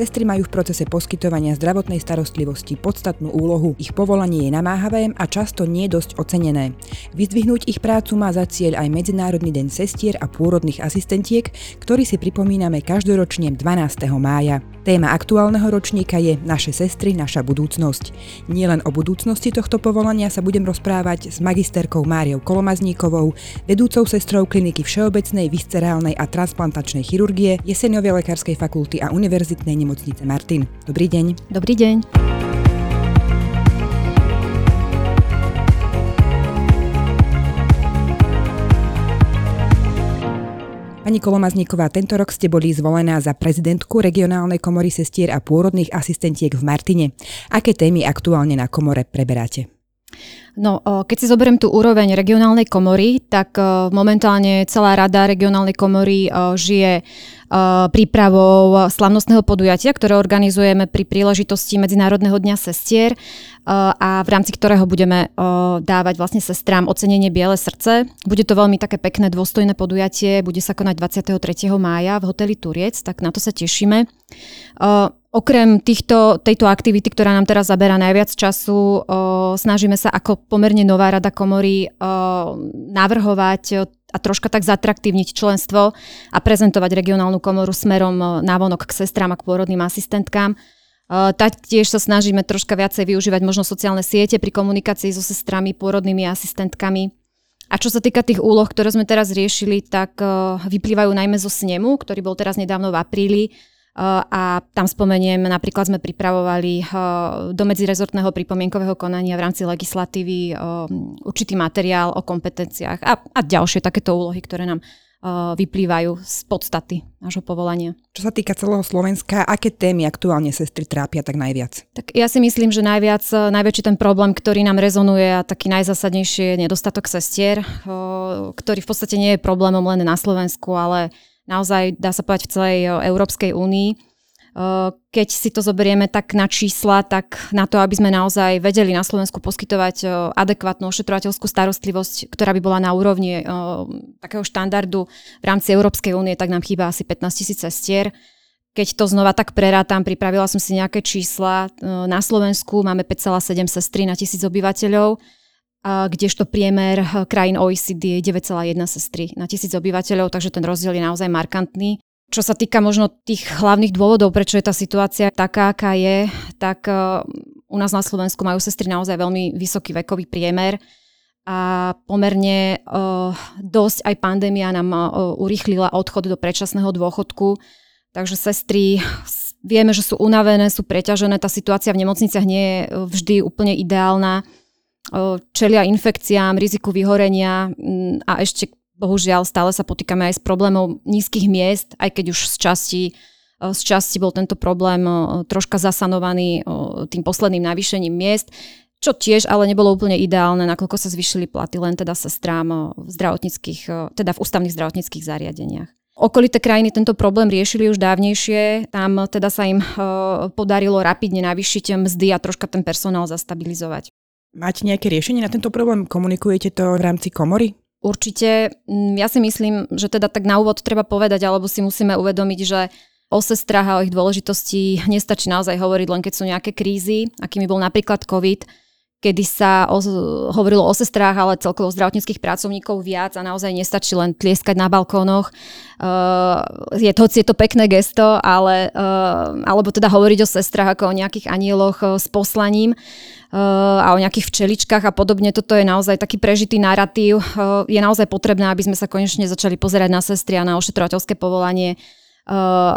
Sestry majú v procese poskytovania zdravotnej starostlivosti podstatnú úlohu. Ich povolanie je namáhavé a často nie dosť ocenené. Vyzdvihnúť ich prácu má za cieľ aj Medzinárodný deň sestier a pôrodných asistentiek, ktorý si pripomíname každoročne 12. mája. Téma aktuálneho ročníka je Naše sestry, naša budúcnosť. Nielen o budúcnosti tohto povolania sa budem rozprávať s magisterkou Máriou Kolomazníkovou, vedúcou sestrou kliniky všeobecnej, viscerálnej a transplantačnej chirurgie, Jeseniovej lekárskej fakulty a univerzitnej nemocnice Martin. Dobrý deň. Dobrý deň. Pani Kolomazníková, tento rok ste boli zvolená za prezidentku regionálnej komory sestier a pôrodných asistentiek v Martine. Aké témy aktuálne na komore preberáte? No, keď si zoberiem tú úroveň regionálnej komory, tak momentálne celá rada regionálnej komory žije prípravou slavnostného podujatia, ktoré organizujeme pri príležitosti Medzinárodného dňa sestier a v rámci ktorého budeme dávať vlastne sestrám ocenenie Biele srdce. Bude to veľmi také pekné, dôstojné podujatie, bude sa konať 23. mája v hoteli Turiec, tak na to sa tešíme. Okrem týchto, tejto aktivity, ktorá nám teraz zabera najviac času, snažíme sa ako pomerne nová rada komory navrhovať a troška tak zatraktívniť členstvo a prezentovať regionálnu komoru smerom návonok k sestrám a k pôrodným asistentkám. Taktiež sa snažíme troška viacej využívať možno sociálne siete pri komunikácii so sestrami, pôrodnými asistentkami. A čo sa týka tých úloh, ktoré sme teraz riešili, tak vyplývajú najmä zo snemu, ktorý bol teraz nedávno v apríli, a tam spomeniem, napríklad sme pripravovali do medzirezortného pripomienkového konania v rámci legislatívy určitý materiál o kompetenciách a, a ďalšie takéto úlohy, ktoré nám vyplývajú z podstaty nášho povolania. Čo sa týka celého Slovenska, aké témy aktuálne sestry trápia tak najviac? Tak ja si myslím, že najviac, najväčší ten problém, ktorý nám rezonuje a taký najzásadnejší je nedostatok sestier, ktorý v podstate nie je problémom len na Slovensku, ale naozaj dá sa povedať v celej Európskej únii. Keď si to zoberieme tak na čísla, tak na to, aby sme naozaj vedeli na Slovensku poskytovať adekvátnu ošetrovateľskú starostlivosť, ktorá by bola na úrovni takého štandardu v rámci Európskej únie, tak nám chýba asi 15 tisíc cestier. Keď to znova tak prerátam, pripravila som si nejaké čísla. Na Slovensku máme 5,7 sestry na tisíc obyvateľov kdežto priemer eh, krajín OECD je 9,1 sestry na tisíc obyvateľov, takže ten rozdiel je naozaj markantný. Čo sa týka možno tých hlavných dôvodov, prečo je tá situácia taká, aká je, tak eh, u nás na Slovensku majú sestry naozaj veľmi vysoký vekový priemer a pomerne uh, dosť aj pandémia nám urýchlila odchod do predčasného dôchodku. Takže sestry vieme, že sú unavené, sú preťažené, tá situácia v nemocniciach nie je vždy úplne ideálna čelia infekciám, riziku vyhorenia mm, a ešte bohužiaľ stále sa potýkame aj s problémom nízkych miest, aj keď už z časti, z časti bol tento problém troška zasanovaný tým posledným navýšením miest, čo tiež ale nebolo úplne ideálne, nakoľko sa zvyšili platy len teda sestrám v zdravotníckých, teda v ústavných zdravotníckých zariadeniach. Okolité krajiny tento problém riešili už dávnejšie, tam teda sa im podarilo rapidne navýšiť mzdy a troška ten personál zastabilizovať. Máte nejaké riešenie na tento problém? Komunikujete to v rámci komory? Určite. Mm, ja si myslím, že teda tak na úvod treba povedať, alebo si musíme uvedomiť, že o sestrach a o ich dôležitosti nestačí naozaj hovoriť len keď sú nejaké krízy, akými bol napríklad COVID, kedy sa o, hovorilo o sestrách, ale celkovo zdravotníckých pracovníkov viac a naozaj nestačí len tlieskať na balkónoch. Uh, je to, je to pekné gesto, ale, uh, alebo teda hovoriť o sestrách ako o nejakých anieloch uh, s poslaním uh, a o nejakých včeličkách a podobne. Toto je naozaj taký prežitý narratív. Uh, je naozaj potrebné, aby sme sa konečne začali pozerať na sestry a na ošetrovateľské povolanie Uh,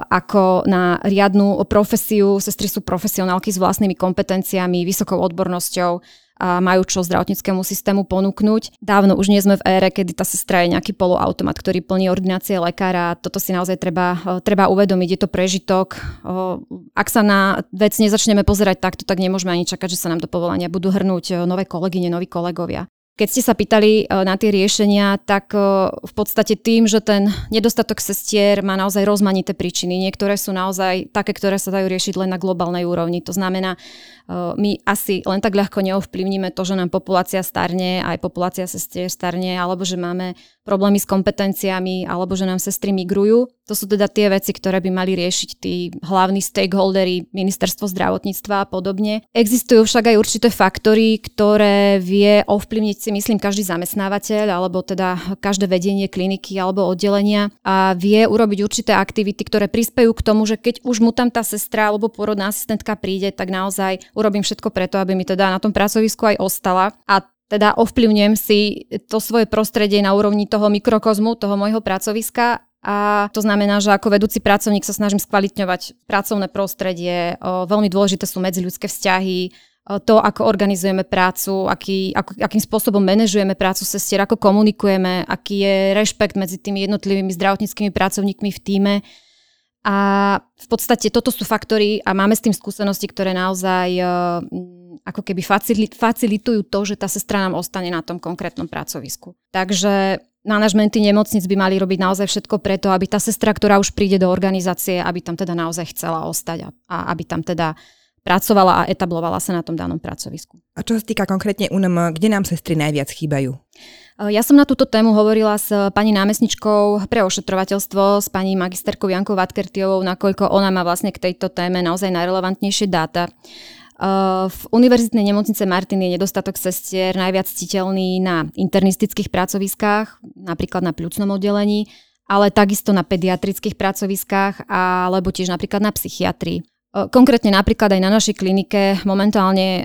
ako na riadnu profesiu. Sestry sú profesionálky s vlastnými kompetenciami, vysokou odbornosťou a majú čo zdravotníckému systému ponúknuť. Dávno už nie sme v ére, kedy tá sestra je nejaký poloautomat, ktorý plní ordinácie lekára. Toto si naozaj treba, uh, treba uvedomiť, je to prežitok. Uh, ak sa na vec nezačneme pozerať takto, tak nemôžeme ani čakať, že sa nám do povolania budú hrnúť nové kolegyne, noví kolegovia. Keď ste sa pýtali e, na tie riešenia, tak e, v podstate tým, že ten nedostatok sestier má naozaj rozmanité príčiny. Niektoré sú naozaj také, ktoré sa dajú riešiť len na globálnej úrovni. To znamená, e, my asi len tak ľahko neovplyvníme to, že nám populácia starne, aj populácia sestier starne, alebo že máme problémy s kompetenciami alebo že nám sestry migrujú. To sú teda tie veci, ktoré by mali riešiť tí hlavní stakeholdery, ministerstvo zdravotníctva a podobne. Existujú však aj určité faktory, ktoré vie ovplyvniť si myslím každý zamestnávateľ alebo teda každé vedenie kliniky alebo oddelenia a vie urobiť určité aktivity, ktoré prispejú k tomu, že keď už mu tam tá sestra alebo porodná asistentka príde, tak naozaj urobím všetko preto, aby mi teda na tom pracovisku aj ostala. A teda ovplyvňujem si to svoje prostredie na úrovni toho mikrokozmu, toho môjho pracoviska a to znamená, že ako vedúci pracovník sa snažím skvalitňovať pracovné prostredie. Veľmi dôležité sú medziľudské vzťahy, to, ako organizujeme prácu, aký, ako, akým spôsobom manažujeme prácu sestier, ako komunikujeme, aký je rešpekt medzi tými jednotlivými zdravotníckými pracovníkmi v týme. A v podstate toto sú faktory a máme s tým skúsenosti, ktoré naozaj ako keby facilitujú to, že tá sestra nám ostane na tom konkrétnom pracovisku. Takže manažmenty nemocnic by mali robiť naozaj všetko preto, aby tá sestra, ktorá už príde do organizácie, aby tam teda naozaj chcela ostať a, a aby tam teda pracovala a etablovala sa na tom danom pracovisku. A čo sa týka konkrétne UNM, kde nám sestry najviac chýbajú? Ja som na túto tému hovorila s pani námestničkou pre ošetrovateľstvo, s pani magisterkou Jankou Vatkertiovou, nakoľko ona má vlastne k tejto téme naozaj najrelevantnejšie dáta. V univerzitnej nemocnice Martin je nedostatok sestier najviac citeľný na internistických pracoviskách, napríklad na pľucnom oddelení, ale takisto na pediatrických pracoviskách alebo tiež napríklad na psychiatrii. Konkrétne napríklad aj na našej klinike momentálne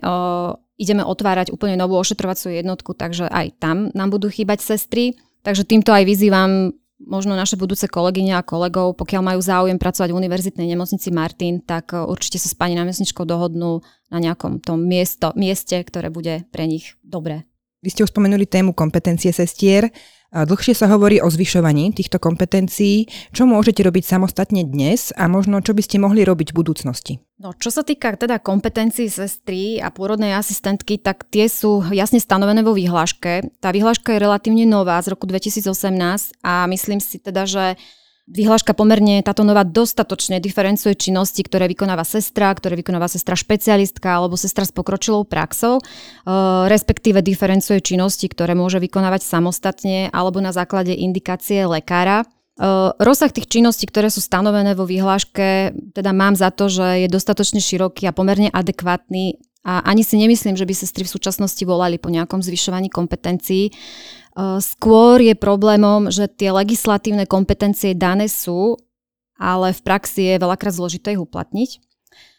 ideme otvárať úplne novú ošetrovaciu jednotku, takže aj tam nám budú chýbať sestry. Takže týmto aj vyzývam možno naše budúce kolegyne a kolegov, pokiaľ majú záujem pracovať v univerzitnej nemocnici Martin, tak e, určite sa s pani námestničkou dohodnú na nejakom tom miesto, mieste, ktoré bude pre nich dobré. Vy ste už spomenuli tému kompetencie sestier. Dlhšie sa hovorí o zvyšovaní týchto kompetencií. Čo môžete robiť samostatne dnes a možno čo by ste mohli robiť v budúcnosti? No, čo sa týka teda kompetencií sestry a pôrodnej asistentky, tak tie sú jasne stanovené vo vyhláške. Tá vyhláška je relatívne nová z roku 2018 a myslím si teda, že Vyhláška pomerne táto nová dostatočne diferencuje činnosti, ktoré vykonáva sestra, ktoré vykonáva sestra špecialistka alebo sestra s pokročilou praxou, e, respektíve diferencuje činnosti, ktoré môže vykonávať samostatne alebo na základe indikácie lekára. Uh, rozsah tých činností, ktoré sú stanovené vo vyhláške, teda mám za to, že je dostatočne široký a pomerne adekvátny a ani si nemyslím, že by sestry v súčasnosti volali po nejakom zvyšovaní kompetencií. Skôr je problémom, že tie legislatívne kompetencie dané sú, ale v praxi je veľakrát zložité ich uplatniť.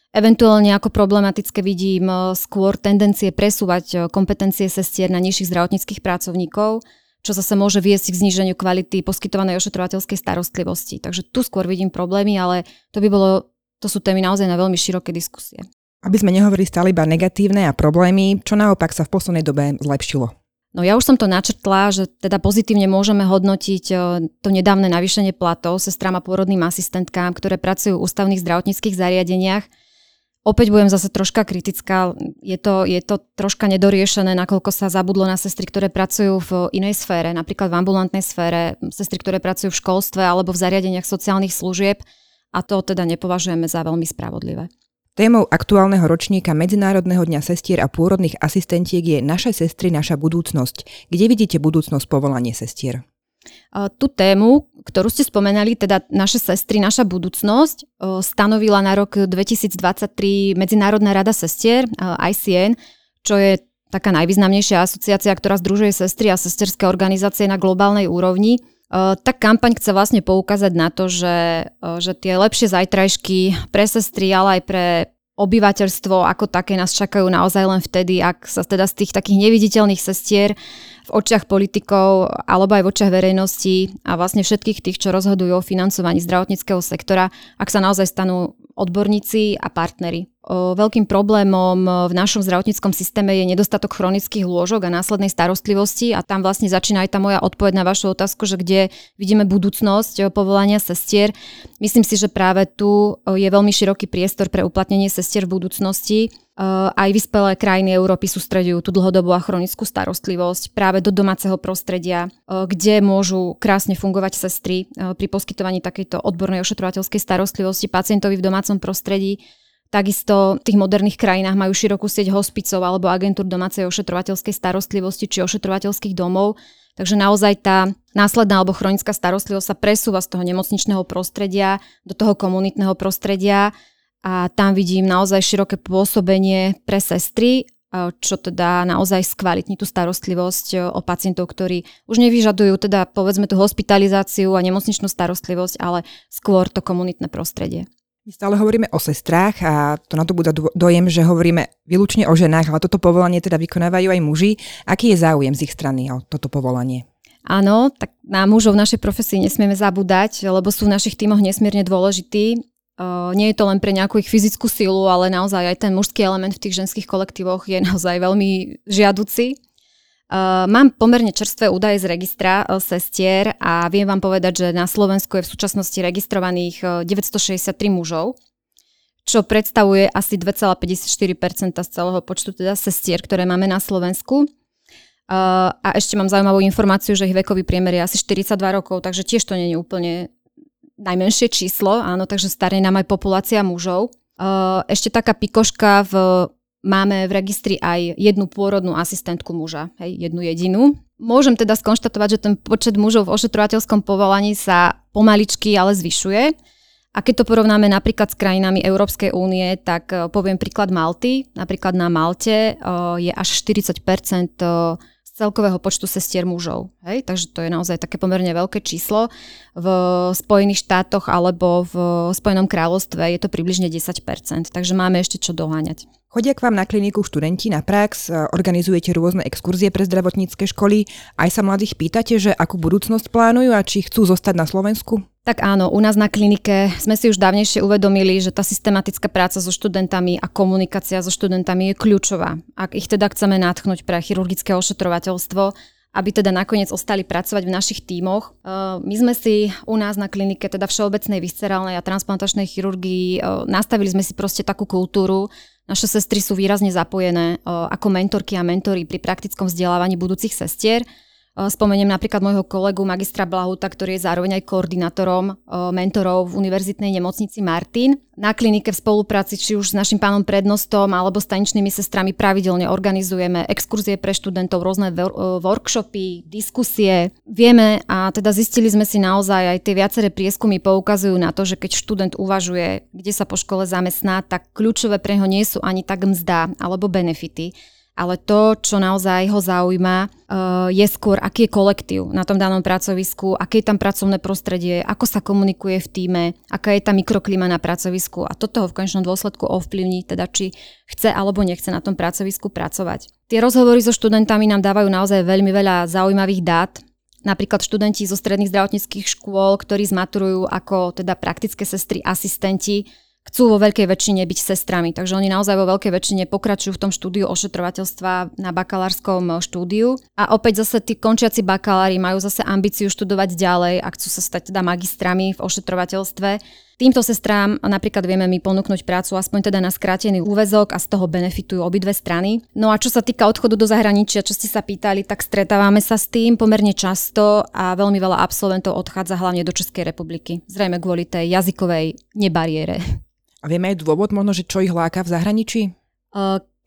Eventuálne ako problematické vidím skôr tendencie presúvať kompetencie sestier na nižších zdravotníckých pracovníkov, čo zase môže viesť k zníženiu kvality poskytovanej ošetrovateľskej starostlivosti. Takže tu skôr vidím problémy, ale to by bolo, to sú témy naozaj na veľmi široké diskusie. Aby sme nehovorili stále iba negatívne a problémy, čo naopak sa v poslednej dobe zlepšilo? No ja už som to načrtla, že teda pozitívne môžeme hodnotiť e, to nedávne navýšenie platov sestrám a pôrodným asistentkám, ktoré pracujú v ústavných zdravotníckých zariadeniach. Opäť budem zase troška kritická, je to, je to troška nedoriešené, nakoľko sa zabudlo na sestry, ktoré pracujú v inej sfére, napríklad v ambulantnej sfére, sestry, ktoré pracujú v školstve alebo v zariadeniach sociálnych služieb a to teda nepovažujeme za veľmi spravodlivé. Témou aktuálneho ročníka Medzinárodného dňa sestier a pôrodných asistentiek je Naše sestry, naša budúcnosť. Kde vidíte budúcnosť povolanie sestier? Tú tému, ktorú ste spomenali, teda naše sestry, naša budúcnosť, stanovila na rok 2023 Medzinárodná rada sestier, ICN, čo je taká najvýznamnejšia asociácia, ktorá združuje sestry a sesterské organizácie na globálnej úrovni. Tá kampaň chce vlastne poukázať na to, že, že tie lepšie zajtrajšky pre sestry, ale aj pre obyvateľstvo ako také nás čakajú naozaj len vtedy, ak sa teda z tých takých neviditeľných sestier v očiach politikov alebo aj v očiach verejnosti a vlastne všetkých tých, čo rozhodujú o financovaní zdravotníckého sektora, ak sa naozaj stanú odborníci a partnery. Veľkým problémom v našom zdravotníckom systéme je nedostatok chronických lôžok a následnej starostlivosti a tam vlastne začína aj tá moja odpoveď na vašu otázku, že kde vidíme budúcnosť povolania sestier. Myslím si, že práve tu je veľmi široký priestor pre uplatnenie sestier v budúcnosti aj vyspelé krajiny Európy sústredujú tú dlhodobú a chronickú starostlivosť práve do domáceho prostredia, kde môžu krásne fungovať sestry pri poskytovaní takejto odbornej ošetrovateľskej starostlivosti pacientovi v domácom prostredí. Takisto v tých moderných krajinách majú širokú sieť hospicov alebo agentúr domácej ošetrovateľskej starostlivosti či ošetrovateľských domov. Takže naozaj tá následná alebo chronická starostlivosť sa presúva z toho nemocničného prostredia do toho komunitného prostredia a tam vidím naozaj široké pôsobenie pre sestry, čo teda naozaj skvalitní tú starostlivosť e, o pacientov, ktorí už nevyžadujú teda povedzme tú hospitalizáciu a nemocničnú starostlivosť, ale skôr to komunitné prostredie. My stále hovoríme o sestrách a to na to bude dojem, že hovoríme výlučne o ženách, ale toto povolanie teda vykonávajú aj muži. Aký je záujem z ich strany o toto povolanie? Áno, tak na mužov v našej profesii nesmieme zabúdať, lebo sú v našich tímoch nesmierne dôležití. Nie je to len pre nejakú ich fyzickú silu, ale naozaj aj ten mužský element v tých ženských kolektívoch je naozaj veľmi žiaduci. Uh, mám pomerne čerstvé údaje z registra uh, sestier a viem vám povedať, že na Slovensku je v súčasnosti registrovaných uh, 963 mužov, čo predstavuje asi 2,54% z celého počtu teda sestier, ktoré máme na Slovensku. Uh, a ešte mám zaujímavú informáciu, že ich vekový priemer je asi 42 rokov, takže tiež to nie je úplne najmenšie číslo, áno, takže staré nám aj populácia mužov. Uh, ešte taká pikoška v Máme v registri aj jednu pôrodnú asistentku muža, hej, jednu jedinú. Môžem teda skonštatovať, že ten počet mužov v ošetrovateľskom povolaní sa pomaličky, ale zvyšuje. A keď to porovnáme napríklad s krajinami Európskej únie, tak eh, poviem príklad Malty. Napríklad na Malte eh, je až 40% celkového počtu sestier mužov. Hej? Takže to je naozaj také pomerne veľké číslo. V Spojených štátoch alebo v Spojenom kráľovstve je to približne 10%, takže máme ešte čo doháňať. Chodia k vám na kliniku študenti na prax, organizujete rôzne exkurzie pre zdravotnícke školy, aj sa mladých pýtate, že akú budúcnosť plánujú a či chcú zostať na Slovensku? Tak áno, u nás na klinike sme si už dávnejšie uvedomili, že tá systematická práca so študentami a komunikácia so študentami je kľúčová. Ak ich teda chceme natchnúť pre chirurgické ošetrovateľstvo, aby teda nakoniec ostali pracovať v našich tímoch. My sme si u nás na klinike, teda všeobecnej viscerálnej a transplantačnej chirurgii, nastavili sme si proste takú kultúru, naše sestry sú výrazne zapojené ako mentorky a mentory pri praktickom vzdelávaní budúcich sestier. Spomeniem napríklad môjho kolegu magistra Blahuta, ktorý je zároveň aj koordinátorom mentorov v univerzitnej nemocnici Martin. Na klinike v spolupráci či už s našim pánom prednostom alebo staničnými sestrami pravidelne organizujeme exkurzie pre študentov, rôzne workshopy, diskusie. Vieme a teda zistili sme si naozaj aj tie viaceré prieskumy poukazujú na to, že keď študent uvažuje, kde sa po škole zamestná, tak kľúčové pre neho nie sú ani tak mzda alebo benefity, ale to, čo naozaj ho zaujíma, eh, je skôr, aký je kolektív na tom danom pracovisku, aké je tam pracovné prostredie, ako sa komunikuje v týme, aká je tá mikroklima na pracovisku. A toto ho v konečnom dôsledku ovplyvní, teda či chce alebo nechce na tom pracovisku pracovať. Tie rozhovory so študentami nám dávajú naozaj veľmi veľa zaujímavých dát, Napríklad študenti zo stredných zdravotníckých škôl, ktorí zmaturujú ako teda praktické sestry, asistenti, chcú vo veľkej väčšine byť sestrami. Takže oni naozaj vo veľkej väčšine pokračujú v tom štúdiu ošetrovateľstva na bakalárskom eh, štúdiu. A opäť zase tí končiaci bakalári majú zase ambíciu študovať ďalej a chcú sa stať teda magistrami v ošetrovateľstve. Týmto sestrám napríklad vieme my ponúknuť prácu aspoň teda na skrátený úvezok a z toho benefitujú obidve strany. No a čo sa týka odchodu do zahraničia, čo ste sa pýtali, tak stretávame sa s tým pomerne často a veľmi veľa absolventov odchádza hlavne do Českej republiky. Zrejme kvôli tej jazykovej nebariére. A vieme aj dôvod možno, že čo ich láka v zahraničí?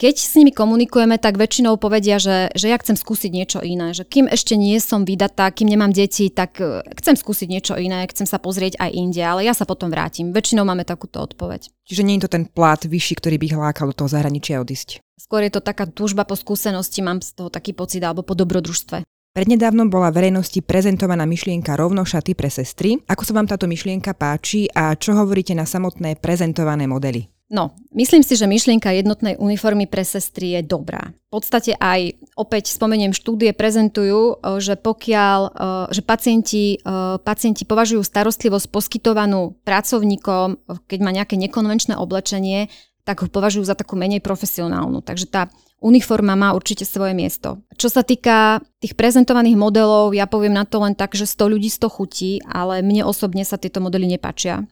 Keď s nimi komunikujeme, tak väčšinou povedia, že, že ja chcem skúsiť niečo iné. Že kým ešte nie som vydatá, kým nemám deti, tak chcem skúsiť niečo iné, chcem sa pozrieť aj inde, ale ja sa potom vrátim. Väčšinou máme takúto odpoveď. Čiže nie je to ten plát vyšší, ktorý by ich lákal do toho zahraničia odísť? Skôr je to taká túžba po skúsenosti, mám z toho taký pocit, alebo po dobrodružstve. Prednedávnom bola verejnosti prezentovaná myšlienka rovno šaty pre sestry. Ako sa vám táto myšlienka páči a čo hovoríte na samotné prezentované modely? No, myslím si, že myšlienka jednotnej uniformy pre sestry je dobrá. V podstate aj opäť spomeniem štúdie prezentujú, e, že pokiaľ, e, že pacienti, e, pacienti považujú starostlivosť poskytovanú pracovníkom, keď má nejaké nekonvenčné oblečenie, tak ho považujú za takú menej profesionálnu. Takže tá uniforma má určite svoje miesto. Čo sa týka tých prezentovaných modelov, ja poviem na to len tak, že 100 ľudí 100 chutí, ale mne osobne sa tieto modely nepačia.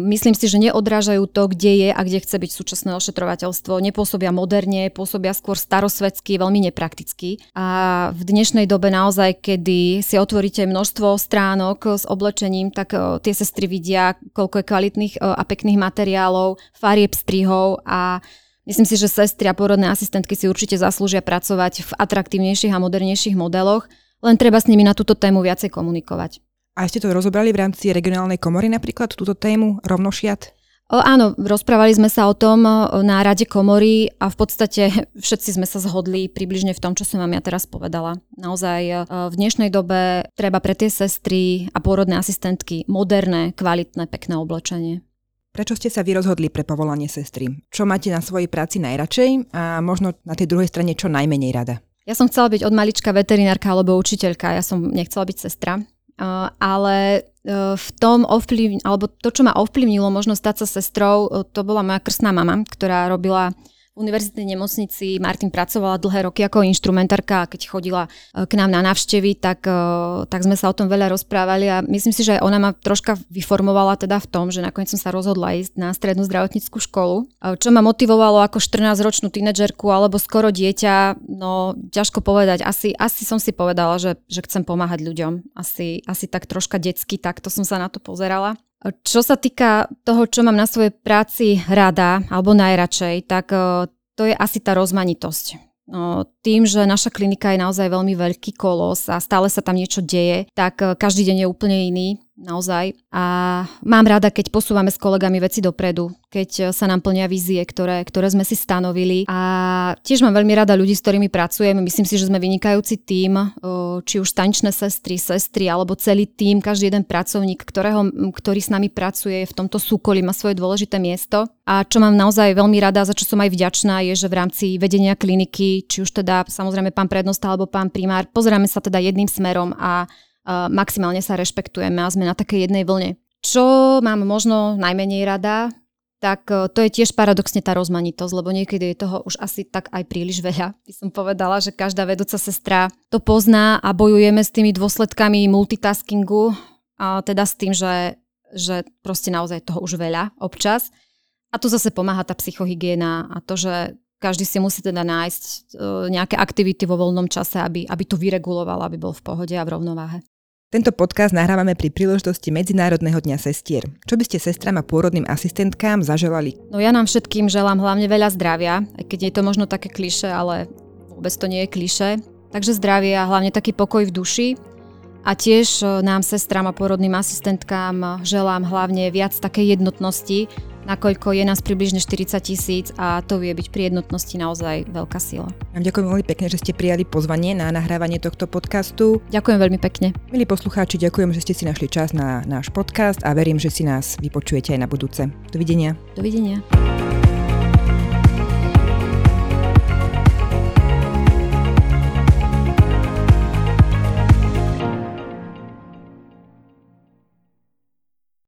Myslím si, že neodrážajú to, kde je a kde chce byť súčasné ošetrovateľstvo. Nepôsobia moderne, pôsobia skôr starosvedsky, veľmi neprakticky. A v dnešnej dobe naozaj, kedy si otvoríte množstvo stránok s oblečením, tak tie sestry vidia, koľko je kvalitných a pekných materiálov, farieb, strihov a Myslím si, že sestry a porodné asistentky si určite zaslúžia pracovať v atraktívnejších a modernejších modeloch, len treba s nimi na túto tému viacej komunikovať. A ste to rozobrali v rámci regionálnej komory napríklad, túto tému rovnošiat? O, áno, rozprávali sme sa o tom na rade komory a v podstate všetci sme sa zhodli približne v tom, čo som vám ja teraz povedala. Naozaj v dnešnej dobe treba pre tie sestry a pôrodné asistentky moderné, kvalitné, pekné oblečenie. Prečo ste sa vy rozhodli pre povolanie sestry? Čo máte na svojej práci najradšej a možno na tej druhej strane čo najmenej rada? Ja som chcela byť od malička veterinárka alebo učiteľka, ja som nechcela byť sestra. Ale v tom ovplyv, alebo to, čo ma ovplyvnilo možno stať sa sestrou, to bola moja krstná mama, ktorá robila univerzitnej nemocnici Martin pracovala dlhé roky ako inštrumentárka a keď chodila e, k nám na návštevy, tak, e, tak sme sa o tom veľa rozprávali a myslím si, že ona ma troška vyformovala teda v tom, že nakoniec som sa rozhodla ísť na strednú zdravotníckú školu. Čo ma motivovalo ako 14-ročnú tínedžerku alebo skoro dieťa, no ťažko povedať. Asi, asi som si povedala, že, že chcem pomáhať ľuďom. Asi, asi tak troška detsky, takto som sa na to pozerala. Čo sa týka toho, čo mám na svojej práci rada alebo najradšej, tak e, to je asi tá rozmanitosť. No, tým, že naša klinika je naozaj veľmi veľký kolos a stále sa tam niečo deje, tak e, každý deň je úplne iný naozaj. A mám rada, keď posúvame s kolegami veci dopredu, keď e, sa nám plnia vízie, ktoré, ktoré sme si stanovili. A tiež mám veľmi rada ľudí, s ktorými pracujem. Myslím si, že sme vynikajúci tím, e, či už tančné sestry, sestry, alebo celý tím, každý jeden pracovník, ktorého, ktorý s nami pracuje v tomto súkolí, má svoje dôležité miesto. A čo mám naozaj veľmi rada, za čo som aj vďačná, je, že v rámci vedenia kliniky, či už teda samozrejme pán prednosta alebo pán primár, pozeráme sa teda jedným smerom a maximálne sa rešpektujeme a sme na takej jednej vlne. Čo mám možno najmenej rada, tak e, to je tiež paradoxne tá rozmanitosť, lebo niekedy je toho už asi tak aj príliš veľa. By som povedala, že každá vedúca sestra to pozná a bojujeme s tými dôsledkami multitaskingu, a teda s tým, že, že proste naozaj toho už veľa občas. A tu zase pomáha tá psychohygiena a to, že každý si musí teda nájsť e, nejaké aktivity vo voľnom čase, aby, aby to vyreguloval, aby bol v pohode a v rovnováhe. Tento podcast nahrávame pri príležitosti Medzinárodného dňa sestier. Čo by ste sestram a pôrodným asistentkám zaželali? No ja nám všetkým želám hlavne veľa zdravia, aj keď je to možno také kliše, ale vôbec to nie je kliše. Takže zdravie a hlavne taký pokoj v duši. A tiež e, nám, sestram a pôrodným asistentkám želám hlavne viac takej jednotnosti, nakoľko je nás približne 40 tisíc a to vie byť pri jednotnosti naozaj veľká sila. Vám ďakujem veľmi pekne, že ste prijali pozvanie na nahrávanie tohto podcastu. Ďakujem veľmi pekne. Milí poslucháči, ďakujem, že ste si našli čas na náš podcast a verím, že si nás vypočujete aj na budúce. Dovidenia. Dovidenia.